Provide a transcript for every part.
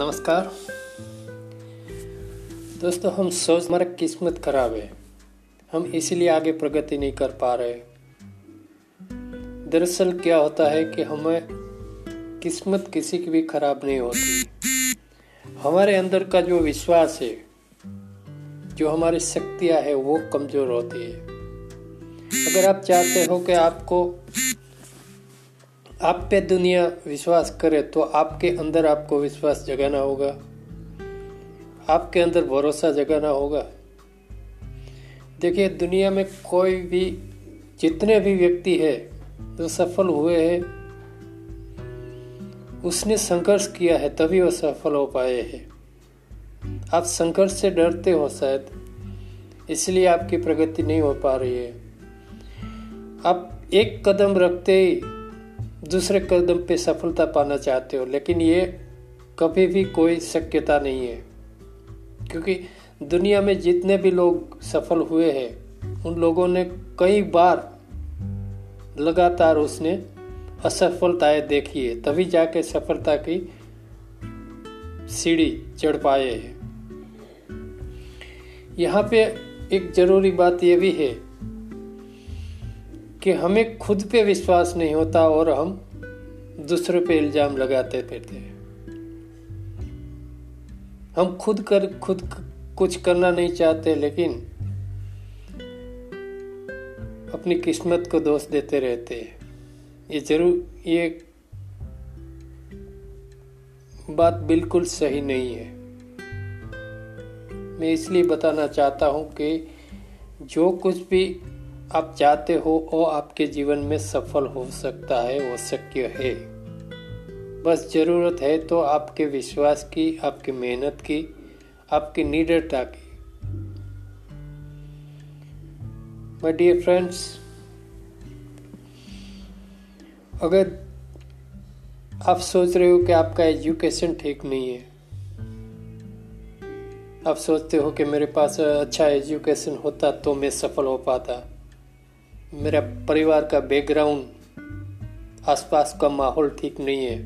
नमस्कार। दोस्तों, हम सोच हमारा किस्मत खराब है हम इसीलिए आगे प्रगति नहीं कर पा रहे। दरअसल क्या होता है कि हमें किस्मत किसी की भी खराब नहीं होती। हमारे अंदर का जो विश्वास है, जो हमारी शक्तियाँ है, वो कमज़ोर होती है। अगर आप चाहते हो कि आपको आप पे दुनिया विश्वास करे तो आपके अंदर आपको विश्वास जगाना होगा। आपके अंदर भरोसा जगाना होगा। देखिए, दुनिया में कोई भी, जितने भी व्यक्ति है, जो सफल हुए हैं, उसने संघर्ष किया है, तभी वो सफल हो पाए हैं। आप संघर्ष से डरते हो शायद, इसलिए आपकी प्रगति नहीं हो पा रही है। आप एक कदम रखते ही दूसरे कदम पे सफलता पाना चाहते हो, लेकिन ये कभी भी कोई शक्यता नहीं है। क्योंकि दुनिया में जितने भी लोग सफल हुए हैं, उन लोगों ने कई बार लगातार उसने असफलताएँ देखी है, तभी जाके सफलता की सीढ़ी चढ़ पाए हैं। यहाँ पे एक ज़रूरी बात यह भी है कि हमें खुद पे विश्वास नहीं होता और हम दूसरों पे इल्ज़ाम लगाते फिरते हैं। हम खुद कर, खुद कुछ करना नहीं चाहते, लेकिन अपनी किस्मत को दोष देते रहते हैं। ये ज़रूर, ये बात बिल्कुल सही नहीं है। मैं इसलिए बताना चाहता हूँ कि जो कुछ भी आप चाहते हो वो आपके जीवन में सफल हो सकता है, वो शक्य है। बस ज़रूरत है तो आपके विश्वास की, आपकी मेहनत की, आपकी निडरता की। माय डियर फ्रेंड्स अगर आप सोच रहे हो कि आपका एजुकेशन ठीक नहीं है, आप सोचते हो कि मेरे पास अच्छा एजुकेशन होता तो मैं सफल हो पाता। मेरा परिवार का बैकग्राउंड आसपास का माहौल ठीक नहीं है।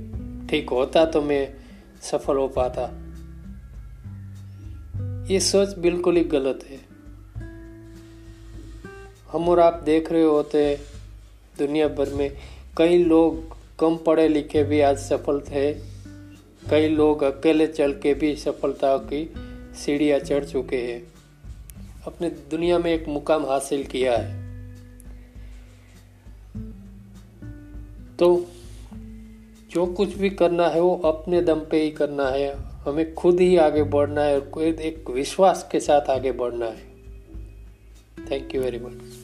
ठीक होता तो मैं सफल हो पाता। ये सोच बिल्कुल ही गलत है। हम और आप देख रहे होते दुनिया भर में कई लोग कम पढ़े लिखे भी आज सफल थे। कई लोग अकेले चल के भी सफलता की सीढ़ियाँ चढ़ चुके हैं। अपने दुनिया में एक मुकाम हासिल किया है। तो जो कुछ भी करना है वो अपने दम पे ही करना है। हमें खुद ही आगे बढ़ना है और एक विश्वास के साथ आगे बढ़ना है। Thank you very much